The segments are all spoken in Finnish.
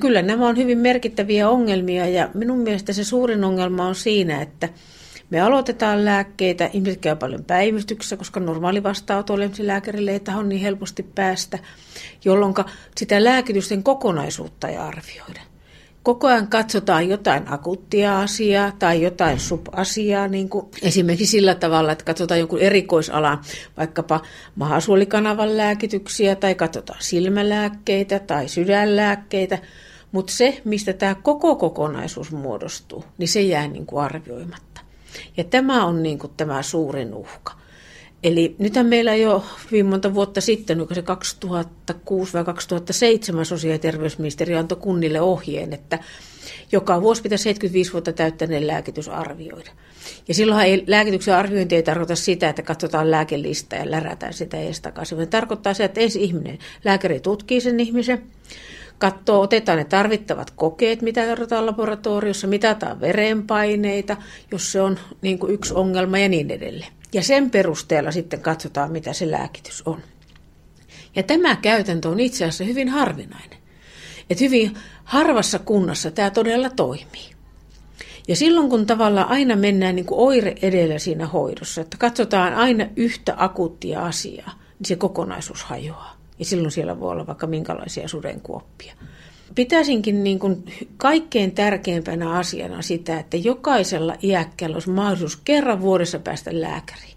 Kyllä nämä on hyvin merkittäviä ongelmia ja minun mielestä se suurin ongelma on siinä, että me aloitetaan lääkkeitä, ihmiset käy paljon päivystyksessä, koska normaali vastaanotolle lääkärille ei tahon niin helposti päästä, jolloin sitä lääkitysten kokonaisuutta ei arvioida. Koko ajan katsotaan jotain akuuttia asiaa tai jotain subasiaa, niin kuin esimerkiksi sillä tavalla, että katsotaan jonkun erikoisalan, vaikkapa mahasuolikanavan lääkityksiä tai katsotaan silmälääkkeitä tai sydänlääkkeitä, mutta se, mistä tämä koko kokonaisuus muodostuu, niin se jää niin kuin arvioimatta. Ja tämä on niin kuin tämä suurin uhka. Eli nythän meillä jo hyvin monta vuotta sitten, onko se 2006 vai 2007 sosiaali- ja terveysministeriö antoi kunnille ohjeen, että joka vuosi pitäisi 75 vuotta täyttäneen lääkitys arvioida. Ja silloinhan ei, lääkityksen arviointi ei tarkoita sitä, että katsotaan lääkelistä ja lärätään sitä edes takaisin. Se tarkoittaa sitä, että ensin ihminen, lääkäri tutkii sen ihmisen, katsoo, otetaan ne tarvittavat kokeet, mitä tarvitaan laboratoriossa, mitataan verenpaineita, jos se on niin kuin yksi ongelma ja niin edelleen. Ja sen perusteella sitten katsotaan, mitä se lääkitys on. Ja tämä käytäntö on itse asiassa hyvin harvinainen. Että hyvin harvassa kunnassa tämä todella toimii. Ja silloin kun tavallaan aina mennään niin kuin oire edellä siinä hoidossa, että katsotaan aina yhtä akuuttia asiaa, niin se kokonaisuus hajoaa. Ja silloin siellä voi olla vaikka minkälaisia sudenkuoppia. Pitäisinkin niin kuin kaikkein tärkeimpänä asiana sitä, että jokaisella iäkkäällä olisi mahdollisuus kerran vuodessa päästä lääkäriin.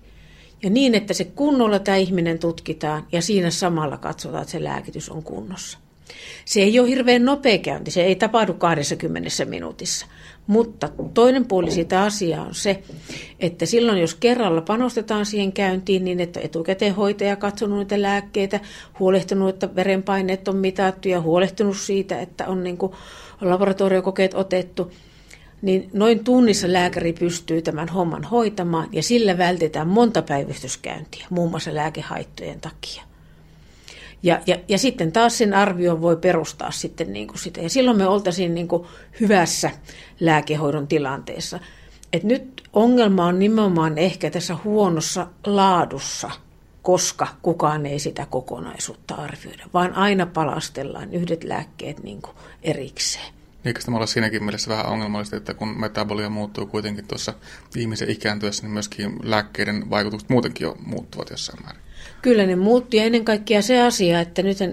Ja niin, että se kunnolla tämä ihminen tutkitaan ja siinä samalla katsotaan, että se lääkitys on kunnossa. Se ei ole hirveän nopea käynti, se ei tapahdu 20 minuutissa. Mutta toinen puoli siitä asiaa on se, että silloin jos kerralla panostetaan siihen käyntiin niin, että etukäteen hoitaja katsonut niitä lääkkeitä, huolehtinut, että verenpaineet on mitattu ja huolehtinut siitä, että on niin kuin laboratoriokokeet otettu, niin noin tunnissa lääkäri pystyy tämän homman hoitamaan ja sillä vältetään monta päivystyskäyntiä, muun muassa lääkehaittojen takia. Ja, ja, ja sitten taas sen arvion voi perustaa sitten niin kuin sitä. Ja silloin me oltaisiin niin kuin hyvässä lääkehoidon tilanteessa. Et nyt ongelma on nimenomaan ehkä tässä huonossa laadussa, koska kukaan ei sitä kokonaisuutta arvioida, vaan aina palastellaan yhdet lääkkeet niin kuin erikseen. Eikö tämä ole siinäkin mielessä vähän ongelmallista, että kun metabolia muuttuu kuitenkin tuossa ihmisen ikääntyessä, niin myöskin lääkkeiden vaikutukset muutenkin jo muuttuvat jossain määrin? Kyllä ne muutti ja ennen kaikkea se asia, että nyt äh,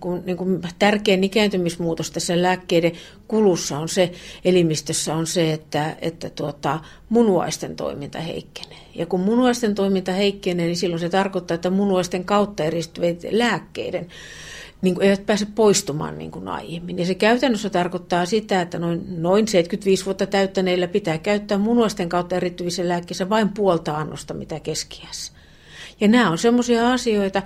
kun, niin kuin tärkein ikääntymismuutos tässä lääkkeiden kulussa on se, elimistössä on se, että, että tuota, munuaisten toiminta heikkenee. Ja kun munuaisten toiminta heikkenee, niin silloin se tarkoittaa, että munuaisten kautta eristyvät lääkkeiden niin kuin eivät pääse poistumaan niin kuin aiemmin. Ja se käytännössä tarkoittaa sitä, että noin, noin 75 vuotta täyttäneillä pitää käyttää munuaisten kautta erittyvissä lääkkeissä vain puolta annosta, mitä keskiässä. Ja nämä on semmoisia asioita,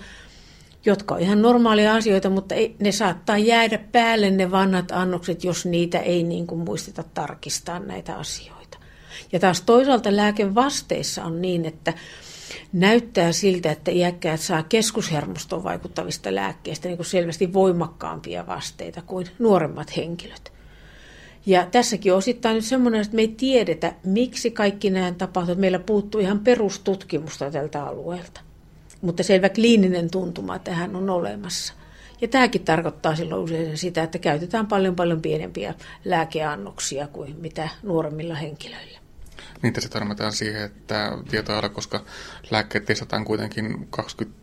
jotka on ihan normaalia asioita, mutta ei, ne saattaa jäädä päälle ne vanhat annokset, jos niitä ei niin kuin muisteta tarkistaa näitä asioita. Ja taas toisaalta lääkevasteissa on niin, että näyttää siltä, että iäkkäät saa keskushermostoon vaikuttavista lääkkeistä niin kuin selvästi voimakkaampia vasteita kuin nuoremmat henkilöt. Ja tässäkin on osittain nyt semmoinen, että me ei tiedetä, miksi kaikki nämä tapahtuvat. Meillä puuttuu ihan perustutkimusta tältä alueelta. Mutta selvä kliininen tuntuma tähän on olemassa. Ja tämäkin tarkoittaa silloin usein sitä, että käytetään paljon paljon pienempiä lääkeannoksia kuin mitä nuoremmilla henkilöillä. Niin tässä törmätään siihen, että tietoa koska lääkkeet testataan kuitenkin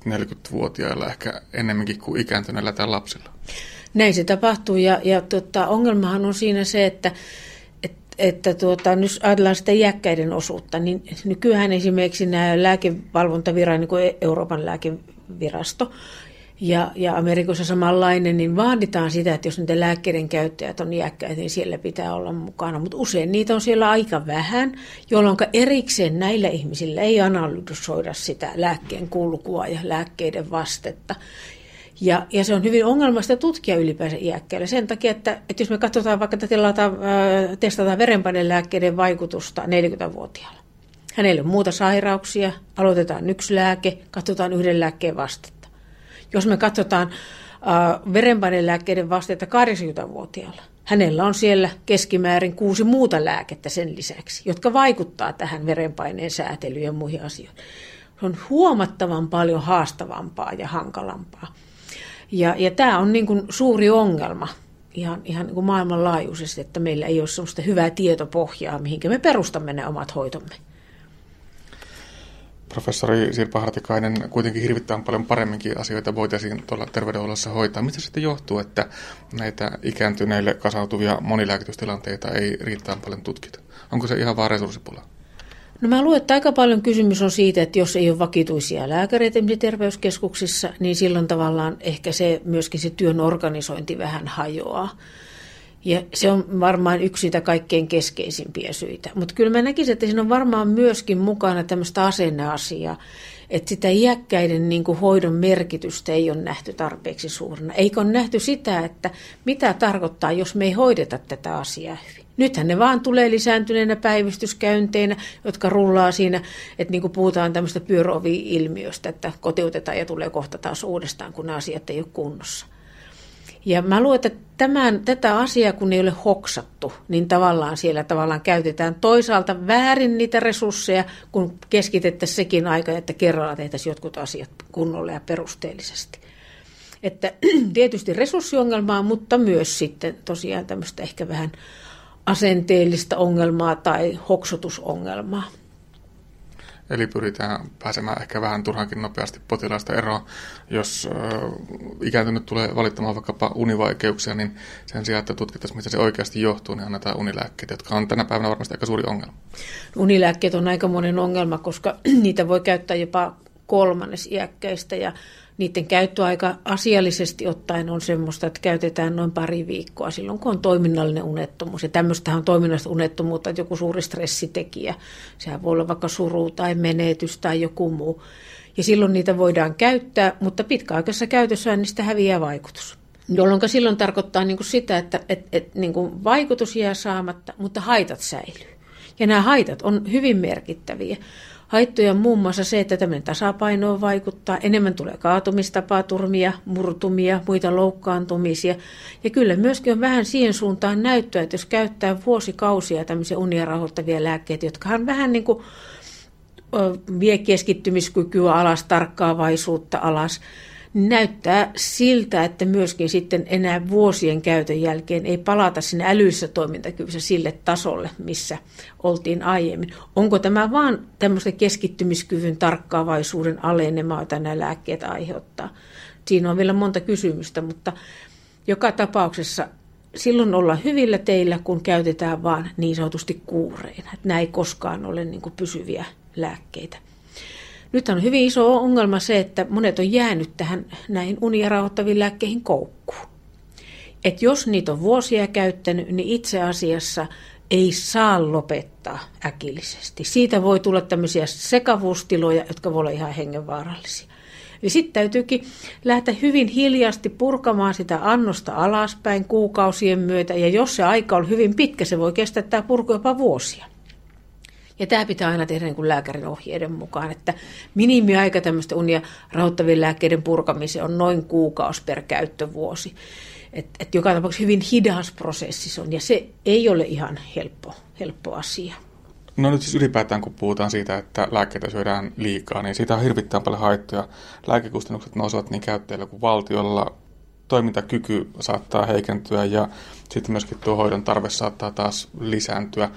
20-40-vuotiailla ehkä enemmänkin kuin ikääntyneillä tai lapsilla. Näin se tapahtuu ja, ja tota, ongelmahan on siinä se, että että tuota, nyt ajatellaan sitä iäkkäiden osuutta, niin nykyään esimerkiksi nämä lääkevalvontavirain, niin kuin Euroopan lääkevirasto, ja, ja Amerikassa samanlainen, niin vaaditaan sitä, että jos niitä lääkkeiden käyttäjät on iäkkäitä, niin siellä pitää olla mukana. Mutta usein niitä on siellä aika vähän, jolloin erikseen näillä ihmisillä ei analysoida sitä lääkkeen kulkua ja lääkkeiden vastetta. Ja, ja se on hyvin ongelmasta tutkia ylipäänsä iäkkäille sen takia, että, että jos me katsotaan vaikka tilata, testataan verenpainelääkkeiden vaikutusta 40-vuotiaalla. Hänellä on muuta sairauksia, aloitetaan yksi lääke, katsotaan yhden lääkkeen vastetta. Jos me katsotaan äh, verenpainelääkkeiden vastetta 80-vuotiaalla, hänellä on siellä keskimäärin kuusi muuta lääkettä sen lisäksi, jotka vaikuttaa tähän verenpaineen säätelyyn ja muihin asioihin. Se on huomattavan paljon haastavampaa ja hankalampaa. Ja, ja tämä on niin kuin suuri ongelma ihan, ihan niin kuin maailmanlaajuisesti, että meillä ei ole sellaista hyvää tietopohjaa, mihinkä me perustamme ne omat hoitomme. Professori Sirpa Hartikainen, kuitenkin hirvittävän paljon paremminkin asioita voitaisiin tuolla terveydenhuollossa hoitaa. Mitä sitten johtuu, että näitä ikääntyneille kasautuvia monilääkitystilanteita ei riittävän paljon tutkita? Onko se ihan vaan resurssipula? No mä luulen, että aika paljon kysymys on siitä, että jos ei ole vakituisia lääkäreitä terveyskeskuksissa, niin silloin tavallaan ehkä se myöskin se työn organisointi vähän hajoaa. Ja se on varmaan yksi sitä kaikkein keskeisimpiä syitä. Mutta kyllä mä näkisin, että siinä on varmaan myöskin mukana tämmöistä asenneasiaa, että sitä iäkkäiden niin kuin hoidon merkitystä ei ole nähty tarpeeksi suurena. Eikö ole nähty sitä, että mitä tarkoittaa, jos me ei hoideta tätä asiaa hyvin. Nythän ne vaan tulee lisääntyneenä päivystyskäynteinä, jotka rullaa siinä, että niin kuin puhutaan tämmöistä pyöröovi-ilmiöstä, että kotiutetaan ja tulee kohta taas uudestaan, kun nämä asiat ei ole kunnossa. Ja mä luulen, että tämän, tätä asiaa, kun ei ole hoksattu, niin tavallaan siellä tavallaan käytetään toisaalta väärin niitä resursseja, kun keskitettäisiin sekin aika, että kerralla tehtäisiin jotkut asiat kunnolla ja perusteellisesti. Että tietysti resurssiongelmaa, mutta myös sitten tosiaan tämmöistä ehkä vähän asenteellista ongelmaa tai hoksotusongelmaa. Eli pyritään pääsemään ehkä vähän turhankin nopeasti potilaista eroon. Jos ikääntynyt tulee valittamaan vaikkapa univaikeuksia, niin sen sijaan, että tutkittaisiin, mistä se oikeasti johtuu, niin annetaan unilääkkeitä, jotka on tänä päivänä varmasti aika suuri ongelma. Unilääkkeet on aika monen ongelma, koska niitä voi käyttää jopa kolmannes iäkkäistä ja niiden käyttöaika asiallisesti ottaen on semmoista, että käytetään noin pari viikkoa silloin, kun on toiminnallinen unettomuus. Ja tämmöistähän on toiminnallista unettomuutta, että joku suuri stressitekijä. Sehän voi olla vaikka suru tai menetys tai joku muu. Ja silloin niitä voidaan käyttää, mutta pitkäaikaisessa käytössä niistä häviää vaikutus. Jolloin silloin tarkoittaa niin kuin sitä, että et, et, niin kuin vaikutus jää saamatta, mutta haitat säilyy. Ja nämä haitat on hyvin merkittäviä. Haittoja on muun muassa se, että tämmöinen tasapainoon vaikuttaa. Enemmän tulee kaatumistapaturmia, murtumia, muita loukkaantumisia. Ja kyllä myöskin on vähän siihen suuntaan näyttöä, että jos käyttää vuosikausia tämmöisiä unia rahoittavia lääkkeitä, jotka on vähän niin kuin vie keskittymiskykyä alas, tarkkaavaisuutta alas, näyttää siltä, että myöskin sitten enää vuosien käytön jälkeen ei palata sinne älyssä toimintakyvyssä sille tasolle, missä oltiin aiemmin. Onko tämä vaan tämmöisen keskittymiskyvyn tarkkaavaisuuden alenema, jota nämä lääkkeet aiheuttaa? Siinä on vielä monta kysymystä, mutta joka tapauksessa silloin olla hyvillä teillä, kun käytetään vain niin sanotusti kuureina. Nämä ei koskaan ole niin pysyviä lääkkeitä. Nyt on hyvin iso ongelma se, että monet on jäänyt tähän näihin unia rauhoittaviin lääkkeihin koukkuun. Et jos niitä on vuosia käyttänyt, niin itse asiassa ei saa lopettaa äkillisesti. Siitä voi tulla tämmöisiä sekavuustiloja, jotka voi olla ihan hengenvaarallisia. Eli sitten täytyykin lähteä hyvin hiljaisesti purkamaan sitä annosta alaspäin kuukausien myötä, ja jos se aika on hyvin pitkä, se voi kestää tämä purku jopa vuosia. Ja tämä pitää aina tehdä niin kuin lääkärin ohjeiden mukaan, että minimiaika tämmöistä unia rauhoittavien lääkkeiden purkamiseen on noin kuukausi per käyttövuosi. Et, et joka tapauksessa hyvin hidas prosessi se on, ja se ei ole ihan helppo, helppo asia. No nyt siis ylipäätään, kun puhutaan siitä, että lääkkeitä syödään liikaa, niin siitä on hirvittävän paljon haittoja. Lääkekustannukset nousevat niin käyttäjillä kuin valtiolla. Toimintakyky saattaa heikentyä ja sitten myöskin tuo hoidon tarve saattaa taas lisääntyä.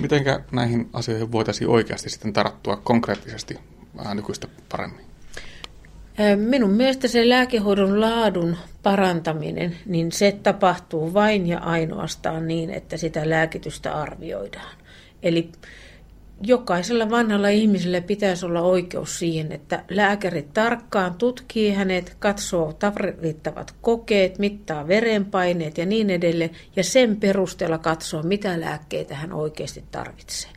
Miten näihin asioihin voitaisiin oikeasti sitten tarttua konkreettisesti vähän nykyistä paremmin? Minun mielestä se lääkehoidon laadun parantaminen, niin se tapahtuu vain ja ainoastaan niin, että sitä lääkitystä arvioidaan. Eli jokaisella vanhalla ihmisellä pitäisi olla oikeus siihen, että lääkäri tarkkaan tutkii hänet, katsoo tarvittavat kokeet, mittaa verenpaineet ja niin edelleen, ja sen perusteella katsoo, mitä lääkkeitä hän oikeasti tarvitsee.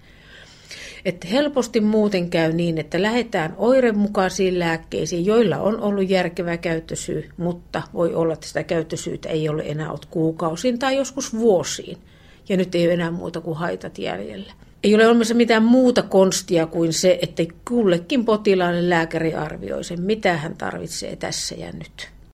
Että helposti muuten käy niin, että lähdetään oiremukaisiin lääkkeisiin, joilla on ollut järkevä käyttösyy, mutta voi olla, että sitä käyttösyytä ei ole enää ollut kuukausiin tai joskus vuosiin. Ja nyt ei ole enää muuta kuin haitat jäljellä. Ei ole olemassa mitään muuta konstia kuin se, että kullekin potilaalle lääkäri arvioi sen, mitä hän tarvitsee tässä ja nyt.